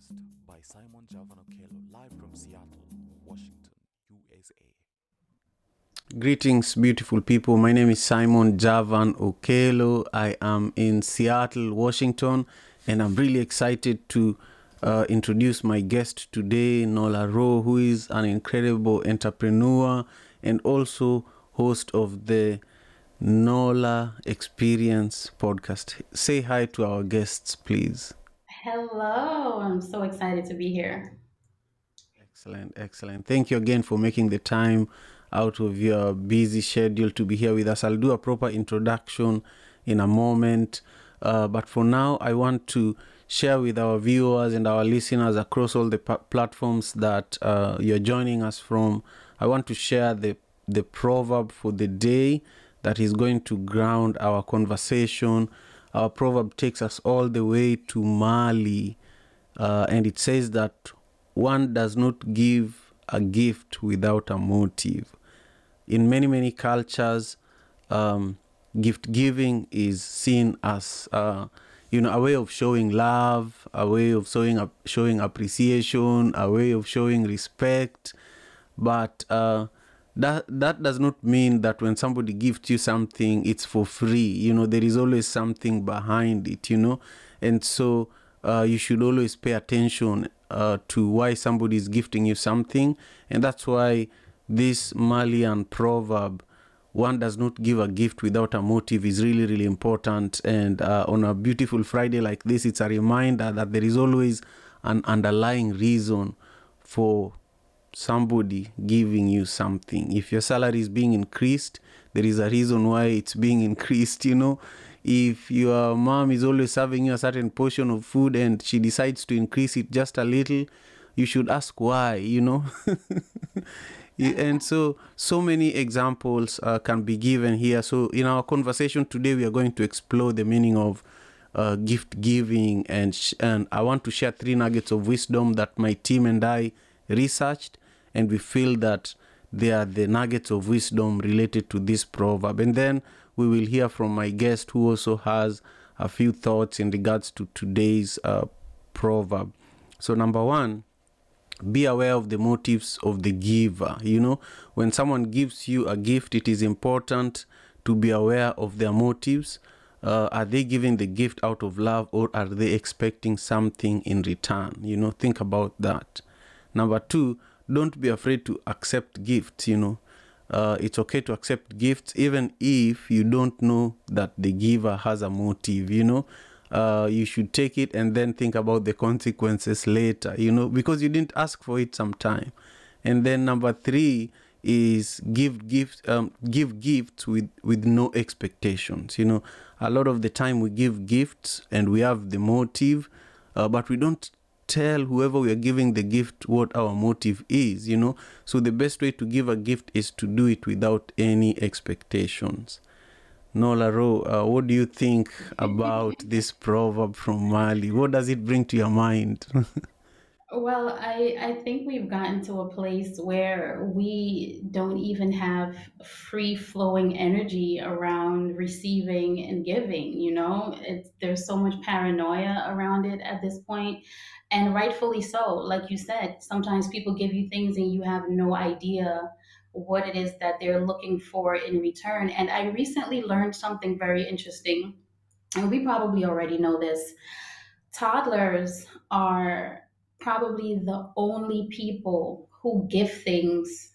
podcast by Simon Javan Okello, live from Seattle, Washington, USA. Greetings, beautiful people. My name is Simon Javan Okello. I am in Seattle, Washington, and I'm really excited to uh, introduce my guest today, Nola Ro, who is an incredible entrepreneur and also host of the Nola Experience podcast. Say hi to our guests, please. Hello, I'm so excited to be here. Excellent, excellent. Thank you again for making the time out of your busy schedule to be here with us. I'll do a proper introduction in a moment. Uh, but for now, I want to share with our viewers and our listeners across all the platforms that uh, you're joining us from. I want to share the, the proverb for the day that is going to ground our conversation. Our proverb takes us all the way to Mali, uh, and it says that one does not give a gift without a motive. In many, many cultures, um, gift giving is seen as uh, you know a way of showing love, a way of showing showing appreciation, a way of showing respect. But uh, that that does not mean that when somebody gives you something, it's for free. You know there is always something behind it. You know, and so uh, you should always pay attention uh, to why somebody is gifting you something, and that's why this Malian proverb one does not give a gift without a motive is really really important and uh, on a beautiful friday like this it's a reminder that there is always an underlying reason for somebody giving you something. If your salary is being increased there is a reason why it's being increased you know. If your mom is always serving you a certain portion of food and she decides to increase it just a little you should ask why you know. And so so many examples uh, can be given here. So in our conversation today we are going to explore the meaning of uh, gift giving and sh- and i want to share three nuggets of wisdom that my team and i researched and we feel that they are the nuggets of wisdom related to this proverb and then we will hear from my guest who also has a few thoughts in regards to today's uh, proverb so number one be aware of the motives of the giver. You know, when someone gives you a gift, it is important to be aware of their motives. Uh, are they giving the gift out of love or are they expecting something in return? You know, think about that. Number two, don't be afraid to accept gifts. You know, uh, it's okay to accept gifts even if you don't know that the giver has a motive. You know, uh, you should take it and then think about the consequences later, you know, because you didn't ask for it sometime. And then number three is give gifts, um, give gifts with with no expectations. You know, a lot of the time we give gifts and we have the motive, uh, but we don't tell whoever we are giving the gift what our motive is. You know, so the best way to give a gift is to do it without any expectations. Nola Ro, uh, what do you think about this proverb from Mali? What does it bring to your mind? Well, I, I think we've gotten to a place where we don't even have free flowing energy around receiving and giving, you know? It's, there's so much paranoia around it at this point, and rightfully so. Like you said, sometimes people give you things and you have no idea what it is that they're looking for in return. And I recently learned something very interesting, and we probably already know this. Toddlers are probably the only people who give things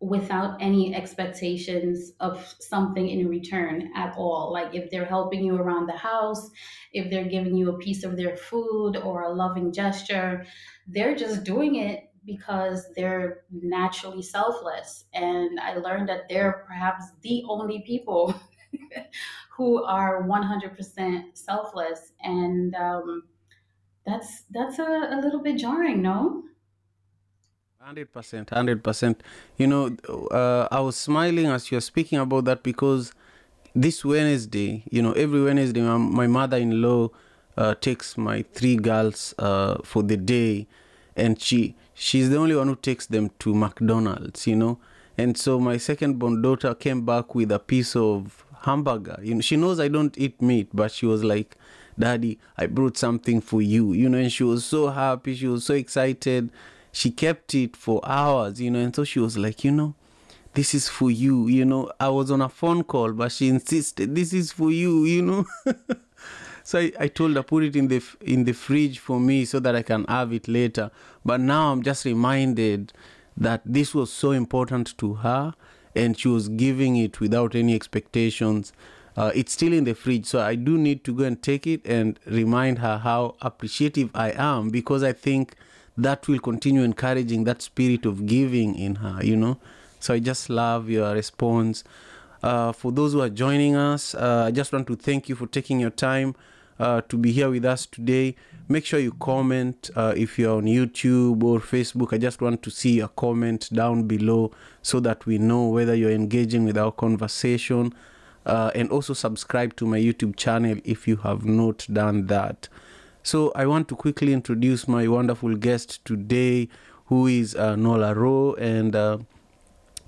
without any expectations of something in return at all. Like if they're helping you around the house, if they're giving you a piece of their food or a loving gesture, they're just doing it because they're naturally selfless. And I learned that they're perhaps the only people who are 100% selfless. And um, that's that's a, a little bit jarring, no? Hundred percent, hundred percent. You know, uh, I was smiling as you're speaking about that because this Wednesday, you know, every Wednesday, my, my mother-in-law uh, takes my three girls uh, for the day, and she she's the only one who takes them to McDonald's. You know, and so my second-born daughter came back with a piece of hamburger. You know, she knows I don't eat meat, but she was like, Daddy, I brought something for you, you know, and she was so happy, she was so excited. She kept it for hours, you know, and so she was like, you know, this is for you, you know. I was on a phone call, but she insisted, this is for you, you know. so I, I told her put it in the in the fridge for me so that I can have it later. But now I'm just reminded that this was so important to her and she was giving it without any expectations. Uh, it's still in the fridge, so I do need to go and take it and remind her how appreciative I am because I think that will continue encouraging that spirit of giving in her, you know. So I just love your response. Uh, for those who are joining us, uh, I just want to thank you for taking your time uh, to be here with us today. Make sure you comment uh, if you're on YouTube or Facebook. I just want to see a comment down below so that we know whether you're engaging with our conversation. Uh, and also subscribe to my YouTube channel if you have not done that. So I want to quickly introduce my wonderful guest today, who is uh, Nola Ro, and uh,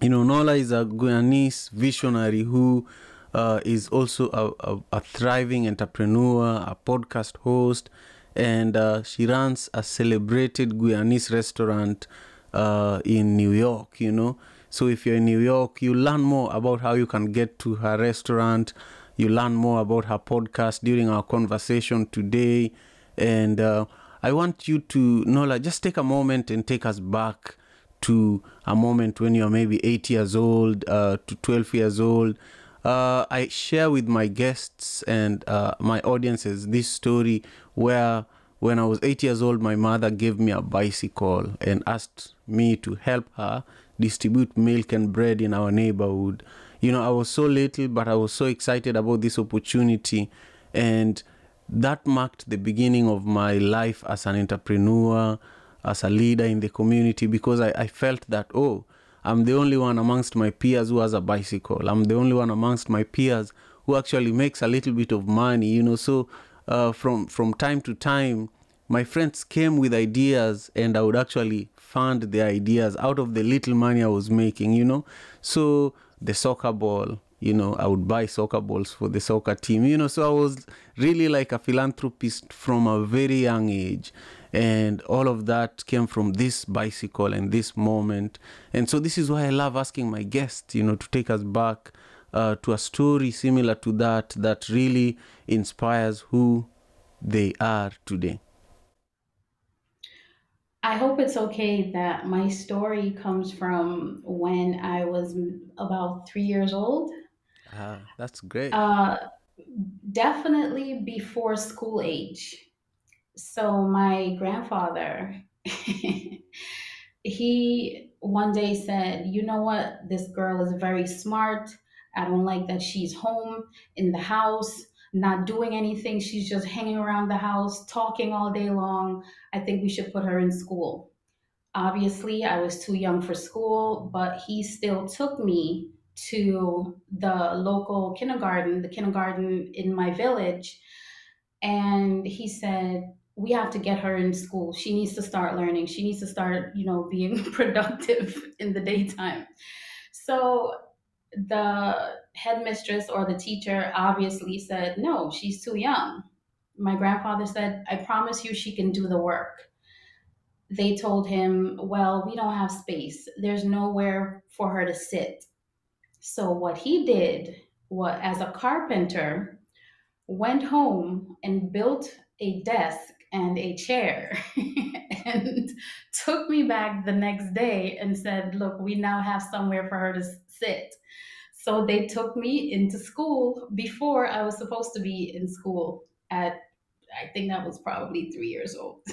you know Nola is a Guyanese visionary who uh, is also a, a, a, thriving entrepreneur, a podcast host, and uh, she runs a celebrated Guyanese restaurant uh, in New York. You know, so if you're in New York, you learn more about how you can get to her restaurant. You learn more about her podcast during our conversation today, and uh, I want you to Nola just take a moment and take us back to a moment when you're maybe eight years old uh, to 12 years old uh, I share with my guests and uh, my audiences this story where when I was eight years old, my mother gave me a bicycle and asked me to help her distribute milk and bread in our neighborhood. You know, I was so little, but I was so excited about this opportunity. And that marked the beginning of my life as an entrepreneur, as a leader in the community, because I, I felt that, oh, I'm the only one amongst my peers who has a bicycle. I'm the only one amongst my peers who actually makes a little bit of money, you know. So uh, from from time to time, my friends came with ideas, and I would actually fund the ideas out of the little money I was making, you know. So the soccer ball, you know, I would buy soccer balls for the soccer team, you know. So I was really like a philanthropist from a very young age and all of that came from this bicycle and this moment and so this is why i love asking my guests you know to take us back uh, to a story similar to that that really inspires who they are today I hope it's okay that my story comes from when I was about three years old. Ah, that's great. Uh, definitely before school age. So my grandfather, he one day said, "You know what? This girl is very smart. I don't like that she's home in the house, not doing anything. She's just hanging around the house, talking all day long. I think we should put her in school." Obviously, I was too young for school, but he still took me to the local kindergarten, the kindergarten in my village. And he said, we have to get her in school. She needs to start learning. She needs to start, you know, being productive in the daytime. So the headmistress or the teacher obviously said, no, she's too young. My grandfather said, I promise you she can do the work. They told him, well, we don't have space. There's nowhere for her to sit. So what he did, what as a carpenter, went home and built a desk and a chair and took me back the next day and said, Look, we now have somewhere for her to sit. So they took me into school before I was supposed to be in school at, I think that was probably three years old.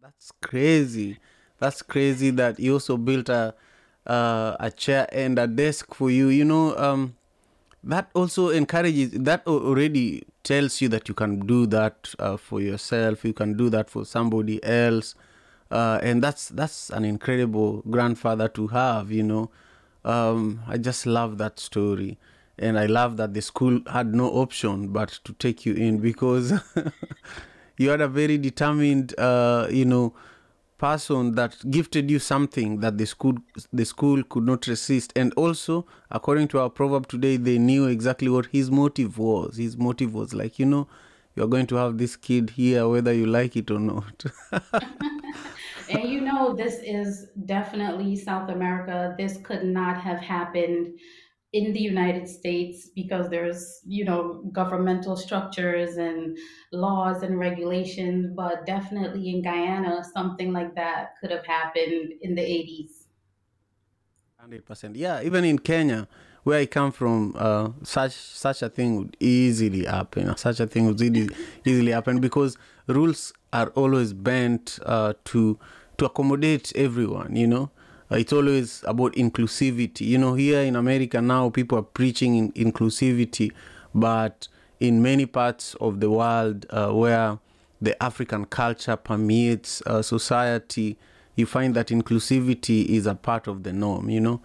That's crazy. That's crazy that you also built a uh, a chair and a desk for you. You know, um, that also encourages that already tells you that you can do that uh, for yourself you can do that for somebody else uh, and that's that's an incredible grandfather to have you know um, i just love that story and i love that the school had no option but to take you in because you had a very determined uh, you know person that gifted you something that the school the school could not resist. And also according to our proverb today they knew exactly what his motive was. His motive was like you know you're going to have this kid here whether you like it or not. And you know this is definitely south america. This could not have happened in the United States because there's, you know, governmental structures and laws and regulations, but definitely in Guyana, something like that could have happened in the 80s. 100%. Yeah, even in Kenya, where I come from, uh, such such a thing would easily happen. Such a thing would easily, easily happen because rules are always bent uh, to to accommodate everyone. You know, it's always about inclusivity. You know, here in America now, people are preaching in inclusivity, but in many parts of the world uh, where the African culture permeates uh, society, you find that inclusivity is a part of the norm. You know,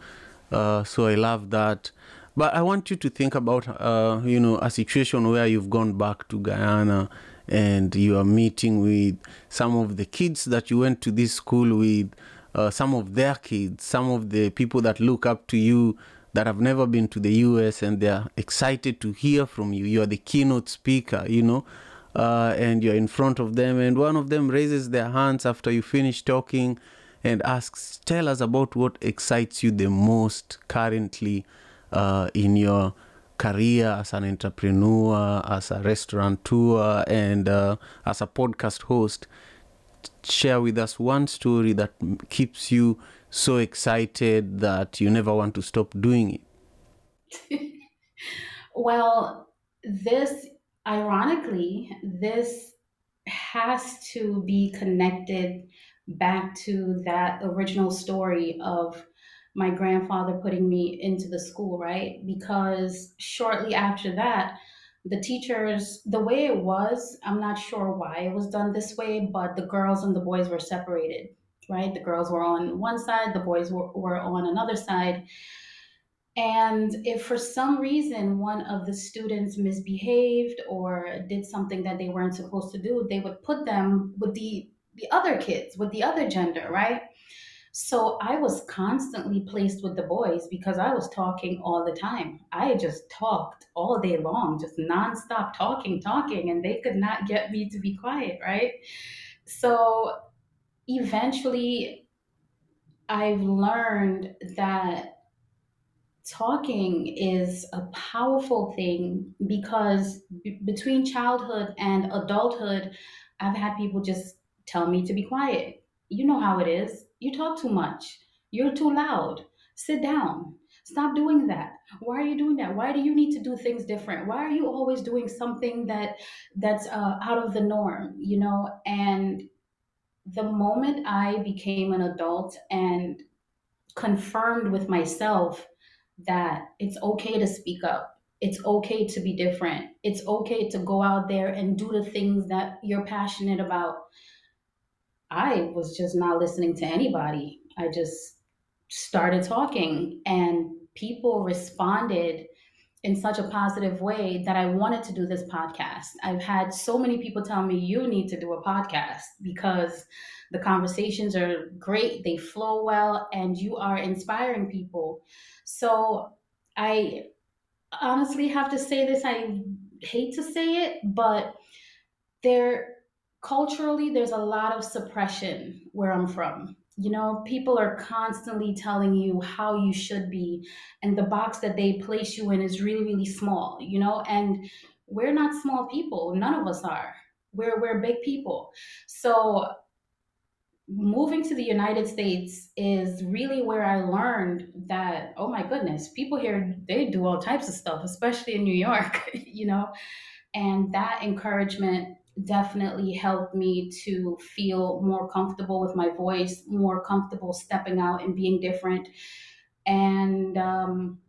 uh, so I love that. But I want you to think about, uh, you know, a situation where you've gone back to Guyana and you are meeting with some of the kids that you went to this school with uh, some of their kids, some of the people that look up to you that have never been to the US and they're excited to hear from you. You're the keynote speaker, you know, uh, and you're in front of them, and one of them raises their hands after you finish talking and asks, Tell us about what excites you the most currently uh, in your career as an entrepreneur, as a restaurateur, and uh, as a podcast host share with us one story that keeps you so excited that you never want to stop doing it? well, this, ironically, this has to be connected back to that original story of my grandfather putting me into the school, right? Because shortly after that, the teachers, the way it was, I'm not sure why it was done this way, but the girls and the boys were separated, right? The girls were on one side, the boys were, were on another side. And if for some reason one of the students misbehaved or did something that they weren't supposed to do, they would put them with the the other kids, with the other gender, right? So I was constantly placed with the boys because I was talking all the time. I just talked all day long, just nonstop talking, talking, and they could not get me to be quiet, right? So eventually, I've learned that talking is a powerful thing because b- between childhood and adulthood, I've had people just tell me to be quiet. You know how it is you talk too much. You're too loud. Sit down. Stop doing that. Why are you doing that? Why do you need to do things different? Why are you always doing something that that's uh, out of the norm? You know, and the moment I became an adult and confirmed with myself that it's okay to speak up, it's okay to be different, it's okay to go out there and do the things that you're passionate about I was just not listening to anybody. I just started talking, and people responded in such a positive way that I wanted to do this podcast. I've had so many people tell me, you need to do a podcast because the conversations are great, they flow well, and you are inspiring people. So I honestly have to say this. I hate to say it, but there culturally there's a lot of suppression where i'm from. You know people are constantly telling you how you should be and the box that they place you in is really really small you know? And we're not small people. None of us are. We're we're big people. So moving to the united states is really where i learned that oh my goodness people here they do all types of stuff especially in new york you know? And that encouragement definitely helped me to feel more comfortable with my voice, more comfortable stepping out and being different. And um,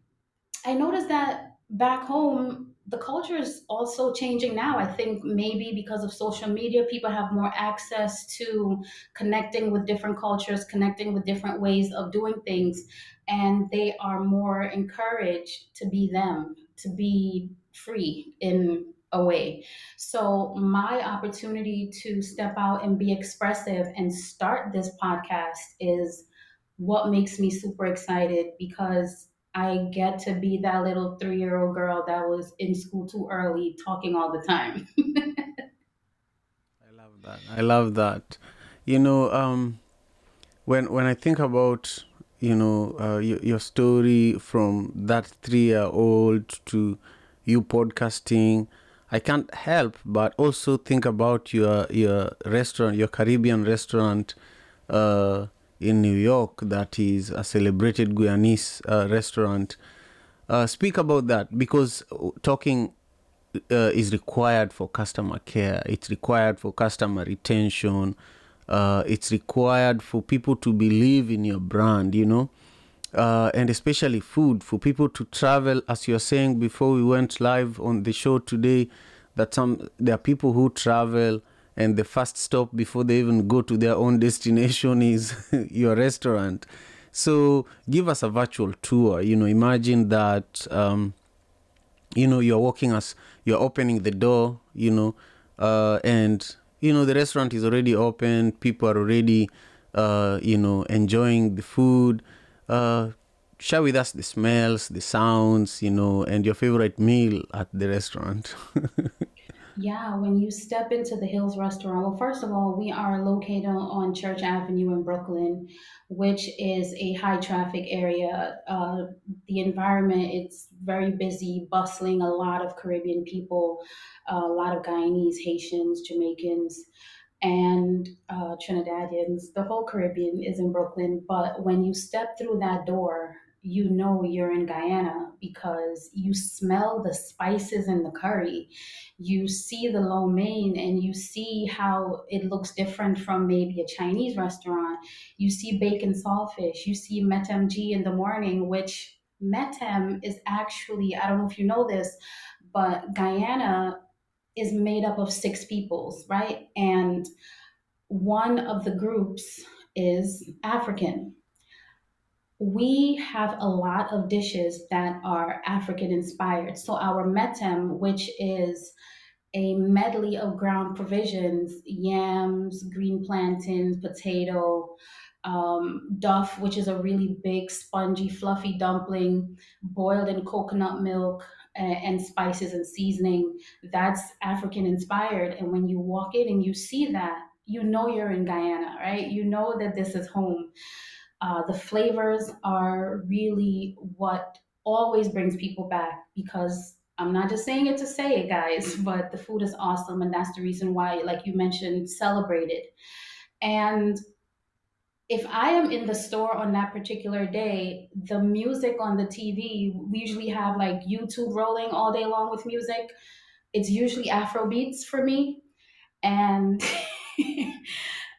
I noticed that back home, the culture is also changing now. I think maybe because of social media, people have more access to connecting with different cultures, connecting with different ways of doing things, and they are more encouraged to be them, to be free in away. So, my opportunity to step out and be expressive and start this podcast is what makes me super excited because I get to be that little three year old girl that was in school too early talking all the time. I love that. I love that. You know, um, when when I think about you know uh, your, your story from that three year old to you podcasting, I can't help but also think about your your restaurant, your Caribbean restaurant uh, in New York that is a celebrated Guyanese uh, restaurant. Uh, speak about that because talking uh, is required for customer care. It's required for customer retention. Uh, it's required for people to believe in your brand, you know, uh, and especially food for people to travel. As you're saying before we went live on the show today, that some there are people who travel and the first stop before they even go to their own destination is your restaurant. So give us a virtual tour. You know, imagine that. Um, you know you're walking as you're opening the door you know uh, and you know the restaurant is already open people are already uh, you know enjoying the food uh, share with us the smells the sounds you know and your favorite meal at the restaurant Yeah, when you step into the Hills restaurant, well, first of all, we are located on Church Avenue in Brooklyn, which is a high traffic area. Uh, the environment, it's very busy, bustling, a lot of Caribbean people, a lot of Guyanese, Haitians, Jamaicans, and uh, Trinidadians. The whole Caribbean is in Brooklyn. But when you step through that door, you know you're in Guyana because you smell the spices in the curry. You see the lo mein and you see how it looks different from maybe a Chinese restaurant. You see bake and saltfish. You see metemgee in the morning, which metem is actually, I don't know if you know this, but Guyana is made up of six peoples, right? And one of the groups is African we have a lot of dishes that are African inspired. So, our metem, which is a medley of ground provisions yams, green plantains, potato, um, duff, which is a really big, spongy, fluffy dumpling boiled in coconut milk and, spices and seasoning. That's African inspired. And when you walk in and you see that, you know you're in Guyana, right? You know that this is home. Uh, the flavors are really what always brings people back because I'm not just saying it to say it, guys, but the food is awesome. And that's the reason why, like you mentioned, celebrated. And if I am in the store on that particular day, the music on the TV, we usually have like YouTube rolling all day long with music. It's usually Afro beats for me. And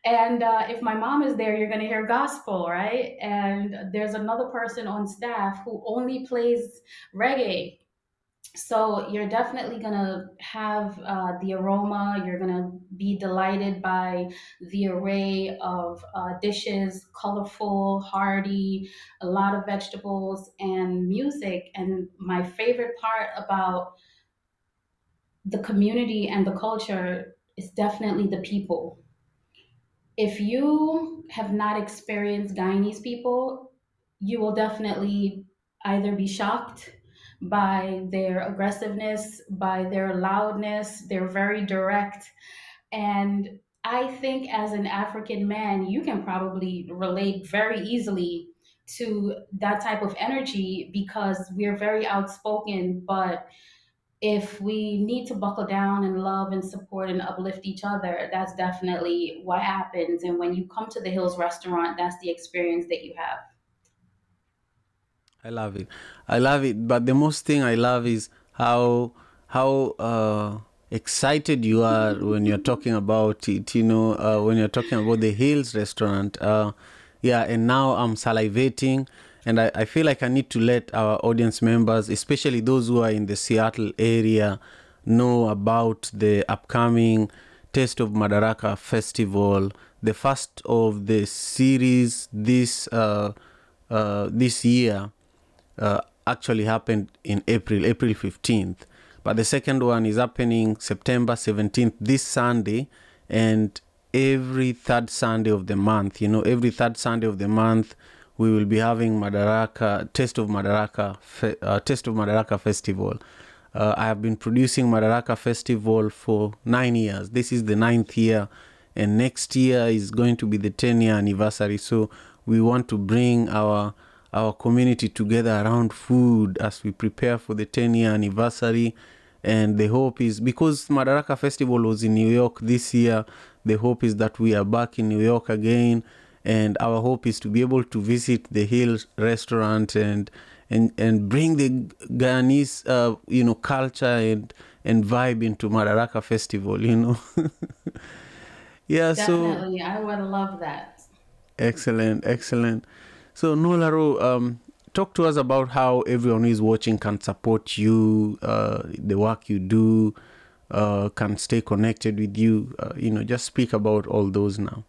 And uh, if my mom is there, you're to hear gospel, right? And there's another person on staff who only plays reggae. So you're definitely to have uh, the aroma. You're to be delighted by the array of uh, dishes, colorful, hearty, a lot of vegetables, and music. And my favorite part about the community and the culture is definitely the people if you have not experienced Guyanese people, you will definitely either be shocked by their aggressiveness, by their loudness. They're very direct. And I think as an African man, you can probably relate very easily to that type of energy because we're very outspoken, but if we need to buckle down and love and support and uplift each other, that's definitely what happens. And when you come to the Hills restaurant, that's the experience that you have. I love it. I love it. But the most thing I love is how how uh, excited you are when you're talking about it. You know, uh, when you're talking about the Hills restaurant. Uh, yeah, and now I'm salivating and I, I feel like I need to let our audience members, especially those who are in the Seattle area, know about the upcoming Taste of Madaraka Festival, the first of the series this uh, uh, this year. Uh, actually happened in April, April 15th. but the second one is happening September 17th, this Sunday, and every third Sunday of the month. You know, every third Sunday of the month, we will be having Madaraka Taste of Madaraka fe- uh, of Madaraka Festival. Uh, I have been producing Madaraka Festival for nine years. This is the ninth year, and next year is going to be the 10 year anniversary. So we want to bring our our community together around food as we prepare for the 10 year anniversary. And the hope is because Madaraka Festival was in New York this year, the hope is that we are back in New York again. And our hope is to be able to visit the Hills restaurant and and and bring the Guyanese uh, you know culture and and vibe into Madaraka Festival. You know. yeah. So Definitely, I would love that. Excellent, excellent. So, Nola Ro, um, talk to us about how everyone who is watching can support you, uh, the work you do, uh, can stay connected with you. Uh, you know, just speak about all those now.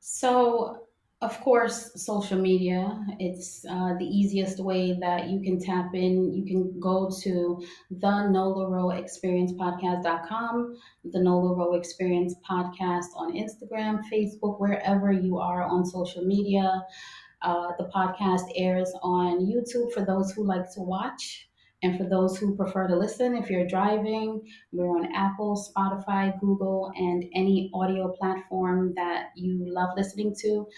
So, of course, social media, it's uh, the easiest way that you can tap in. You can go to the Nola Ro Experience Podcast.com, the Nola Ro Experience Podcast on Instagram, Facebook, wherever you are on social media. Uh, the podcast airs on YouTube for those who like to watch. And for those who prefer to listen, if you're driving, we're on Apple, Spotify, Google, and any audio platform that you love listening to.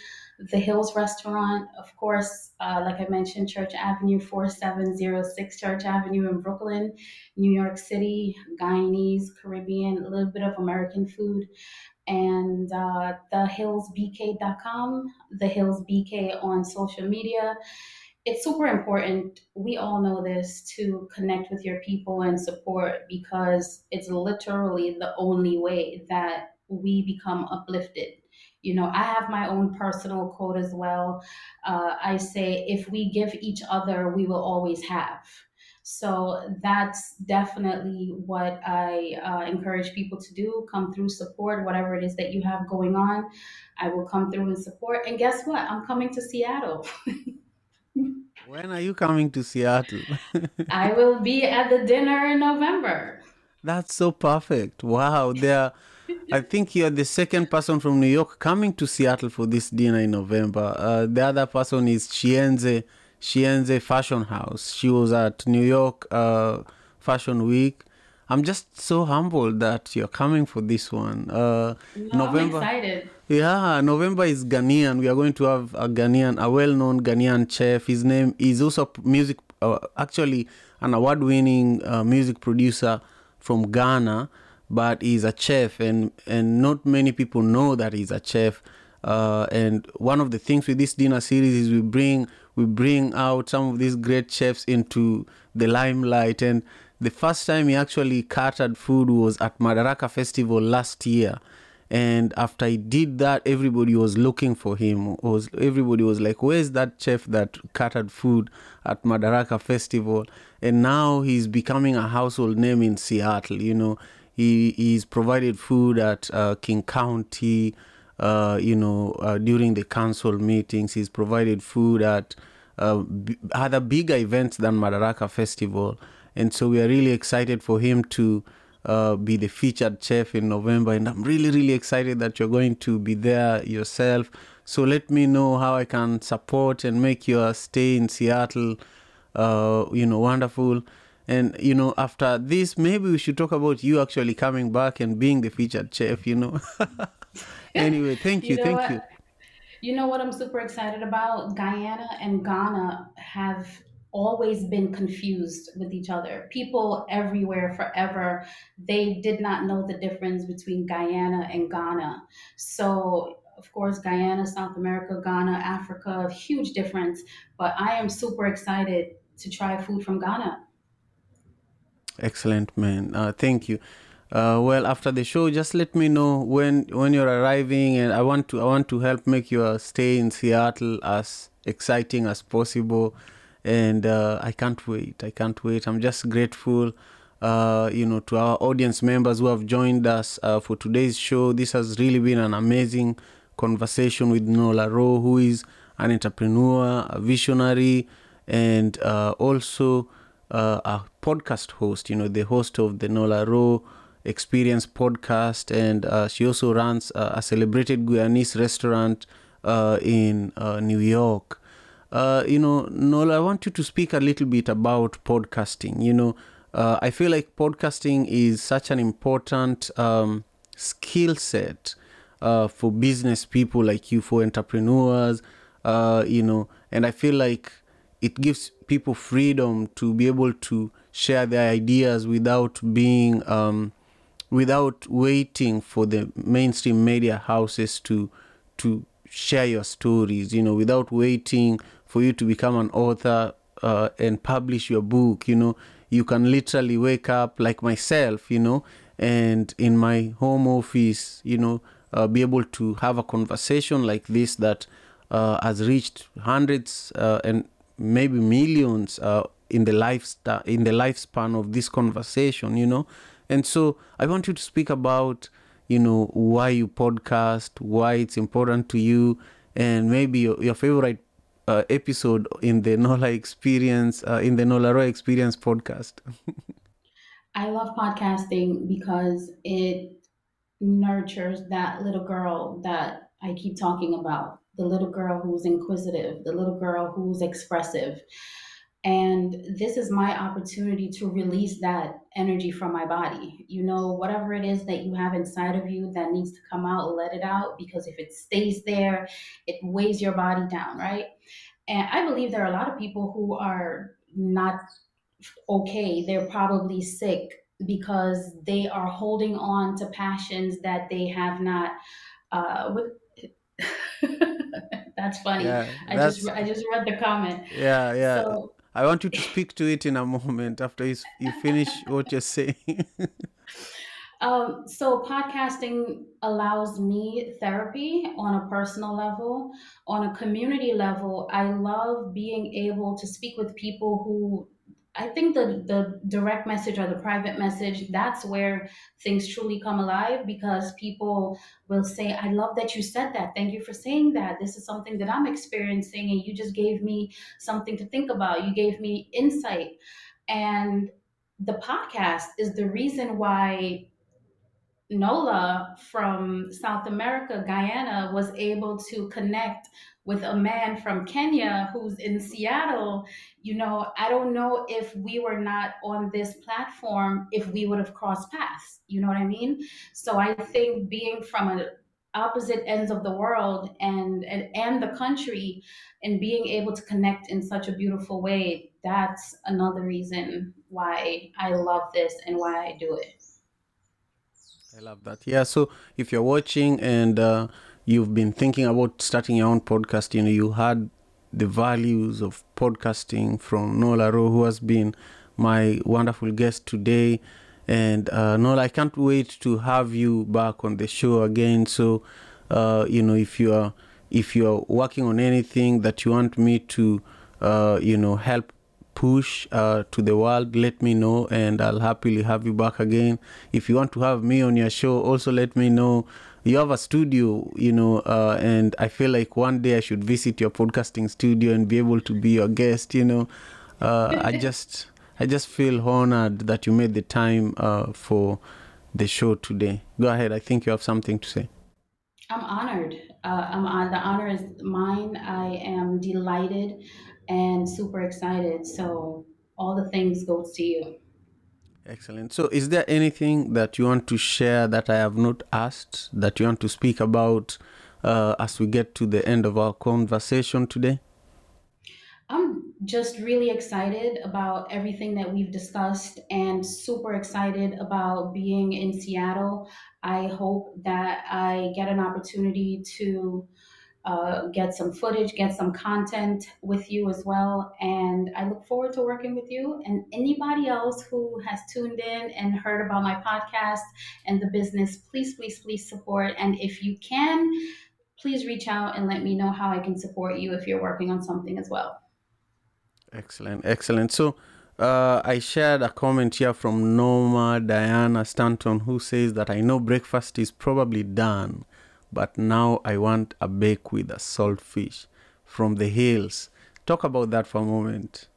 The Hills Restaurant, of course, uh, like I mentioned, Church Avenue, 4706 Church Avenue in Brooklyn, New York City, Guyanese, Caribbean, a little bit of American food. And uh, thehillsbk.com, the Hills BK on social media it's super important. We all know this to connect with your people and support because it's literally the only way that we become uplifted. You know, I have my own personal quote as well. Uh, I say, if we give each other, we will always have. So that's definitely what I uh, encourage people to do. Come through, support whatever it is that you have going on. I will come through and support. And guess what? I'm coming to Seattle. When are you coming to Seattle? I will be at the dinner in November. That's so perfect. Wow. There, I think you're the second person from New York coming to Seattle for this dinner in November. Uh, the other person is Shienze, Shienze Fashion House. She was at New York uh, Fashion Week. I'm just so humbled that you're coming for this one. Uh, No, I'm excited. Yeah, November is Ghanaian. We are going to have a Ghanaian, a well-known Ghanaian chef. His name is also music, uh, actually an award-winning uh, music producer from Ghana, but he's a chef, and and not many people know that he's a chef. Uh, and one of the things with this dinner series is we bring we bring out some of these great chefs into the limelight. And the first time he actually catered food was at Madaraka Festival last year and after he did that everybody was looking for him. Was everybody was like where's that chef that catered food at madaraka festival? And now he's becoming a household name in seattle you know. He he's provided food at uh, king county uh, you know uh, during the council meetings. He's provided food at uh, b- other bigger events than madaraka festival. And so we are really excited for him to uh, be the featured chef in November, and I'm really, really excited that you're going to be there yourself. So let me know how I can support and make your stay in Seattle, uh, you know, wonderful. And you know, after this, maybe we should talk about you actually coming back and being the featured chef. You know. anyway, thank you, You know thank what? you. You know what I'm super excited about? Guyana and Ghana have always been confused with each other. People everywhere forever, they did not know the difference between Guyana and Ghana. So, of course, Guyana, South America, Ghana, Africa, huge difference. But I am super excited to try food from Ghana. Excellent, man. Uh, thank you. Uh, well, after the show, just let me know when when you're arriving, and I want to I want to help make your stay in Seattle as exciting as possible. And uh, I can't wait. I can't wait. I'm just grateful, uh, you know, to our audience members who have joined us uh, for today's show. This has really been an amazing conversation with Nola Ro, who is an entrepreneur, a visionary, and uh, also uh, a podcast host, you know, the host of the Nola Ro Experience podcast, and uh, she also runs uh, a celebrated Guyanese restaurant in New York. Uh, you know, Nola, I want you to speak a little bit about podcasting. You know, uh, I feel like podcasting is such an important um, skill set uh, for business people like you, for entrepreneurs, uh, you know, and I feel like it gives people freedom to be able to share their ideas without being, um, without waiting for the mainstream media houses to, to share your stories, you know, without waiting for you to become an author uh, and publish your book, you know, you can literally wake up like myself, you know, and in my home office, you know, uh, be able to have a conversation like this that uh, has reached hundreds uh, and maybe millions uh, in the lifestyle in the lifespan of this conversation, you know. And so I want you to speak about, you know, why you podcast, why it's important to you, and maybe your, your favorite uh, episode in the Nola Experience, uh, in the Nola Ro Experience podcast. I love podcasting because it nurtures that little girl that I keep talking about the little girl who's inquisitive, the little girl who's expressive. And this is my opportunity to release that energy from my body. You know, whatever it is that you have inside of you that needs to come out, let it out because if it stays there, it weighs your body down, right? And I believe there are a lot of people who are not okay. They're probably sick because they are holding on to passions that they have not. Uh, that's funny. Yeah, I that's just I just read the comment. yeah, yeah. So I want you to speak to it in a moment after you, you finish what you're saying. Um, so podcasting allows me therapy on a personal level. On a community level, I love being able to speak with people who I think the the direct message or the private message, that's where things truly come alive because people will say, I love that you said that. Thank you for saying that. This is something that I'm experiencing and you just gave me something to think about. You gave me insight. And the podcast is the reason why Nola from South America, Guyana, was able to connect with a man from Kenya who's in Seattle. You know, I don't know if we were not on this platform, if we would have crossed paths. You know what I mean? So I think being from a opposite ends of the world and, and and the country and being able to connect in such a beautiful way that's another reason why i love this and why i do it I love that. Yeah. So if you're watching and uh, you've been thinking about starting your own podcast, you know, you had the values of podcasting from Nola Ro, who has been my wonderful guest today. And uh, Nola, I can't wait to have you back on the show again. So, uh, you know, if you are if you are working on anything that you want me to, uh, you know, help push uh, to the world, let me know, and I'll happily have you back again. If you want to have me on your show, also let me know. You have a studio, you know, uh, and I feel like one day I should visit your podcasting studio and be able to be your guest. You know, uh, I just, I just feel honored that you made the time uh, for the show today. Go ahead. I think you have something to say. I'm honored. Uh, I'm on the honor is mine. I am delighted and super excited. So all the things goes to you. Excellent. So, is there anything that you want to share that I have not asked that you want to speak about uh, as we get to the end of our conversation today? I'm just really excited about everything that we've discussed and super excited about being in Seattle. I hope that I get an opportunity to uh, get some footage, get some content with you as well. And I look forward to working with you and anybody else who has tuned in and heard about my podcast and the business. Please, please, please support. And if you can, please reach out and let me know how I can support you if you're working on something as well. Excellent, excellent. So, uh, I shared a comment here from Norma Diana Stanton who says that I know breakfast is probably done, but now I want a bake with a saltfish from the hills. Talk about that for a moment.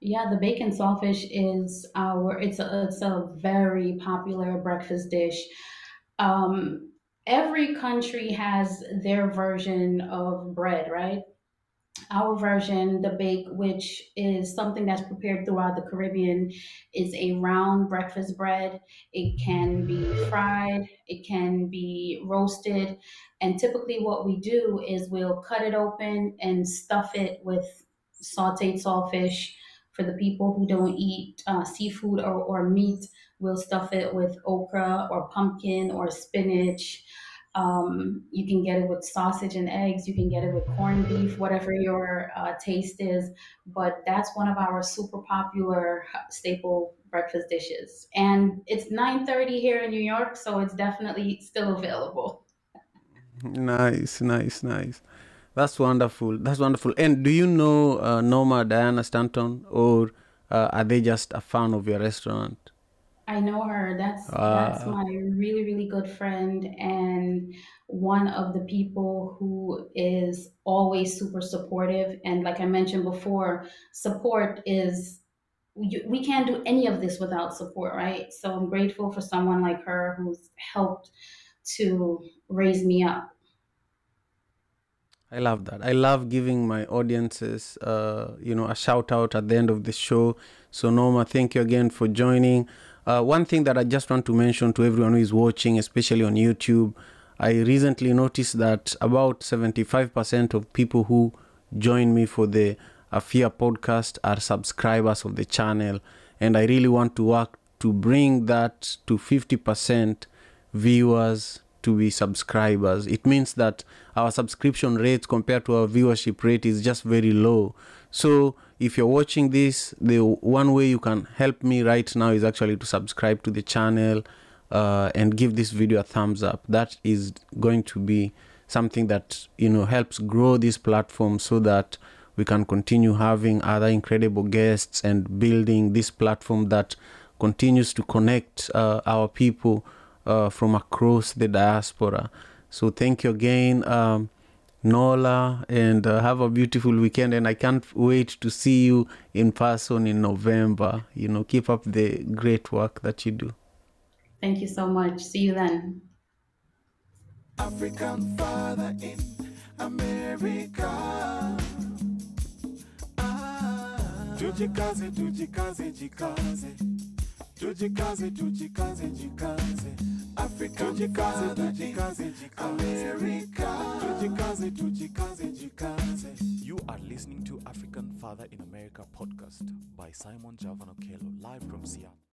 Yeah, the bake and saltfish is our it's a it's a very popular breakfast dish. Um, every country has their version of bread, right? Our version, the bake, which is something that's prepared throughout the Caribbean, is a round breakfast bread. It can be fried, it can be roasted, and typically what we do is we'll cut it open and stuff it with sauteed saltfish. For the people who don't eat uh, seafood or, or meat, we'll stuff it with okra or pumpkin or spinach um, you can get it with sausage and eggs. You can get it with corned beef, whatever your uh, taste is. But that's one of our super popular staple breakfast dishes. And it's 9:30 here in New York, so it's definitely still available. Nice, nice, nice. That's wonderful. That's wonderful. And do you know uh, Norma Diana Stanton, or uh, are they just a fan of your restaurant? I know her. That's that's Uh, my really, really good friend and one of the people who is always super supportive. And like I mentioned before, support is we can't do any of this without support, right? So I'm grateful for someone like her who's helped to raise me up. I love that. I love giving my audiences, uh, you know, a shout out at the end of the show. So Norma, thank you again for joining. Uh, one thing that I just want to mention to everyone who is watching, especially on YouTube, I recently noticed that about 75% of people who join me for the Afia podcast are subscribers of the channel. And I really want to work to bring that to 50% viewers to be subscribers. It means that our subscription rates compared to our viewership rate is just very low. So if you're watching this, the one way you can help me right now is actually to subscribe to the channel uh, and give this video a thumbs up. That is going to be something that you know helps grow this platform so that we can continue having other incredible guests and building this platform that continues to connect uh, our people uh, from across the diaspora. So thank you again, um, Nola, and uh, have a beautiful weekend. And I can't wait to see you in person in November. You know, keep up the great work that you do. Thank you so much. See you then. African father in America. Ah, tujikaze, tujikaze, jikaze. Tujikaze, tujikaze, jikaze. Africa, tujikaze, tujikaze, jikaze. America, tujikaze, tujikaze, jikaze. You are listening to African Father in America podcast by Simon Javan Okello, live from Seattle.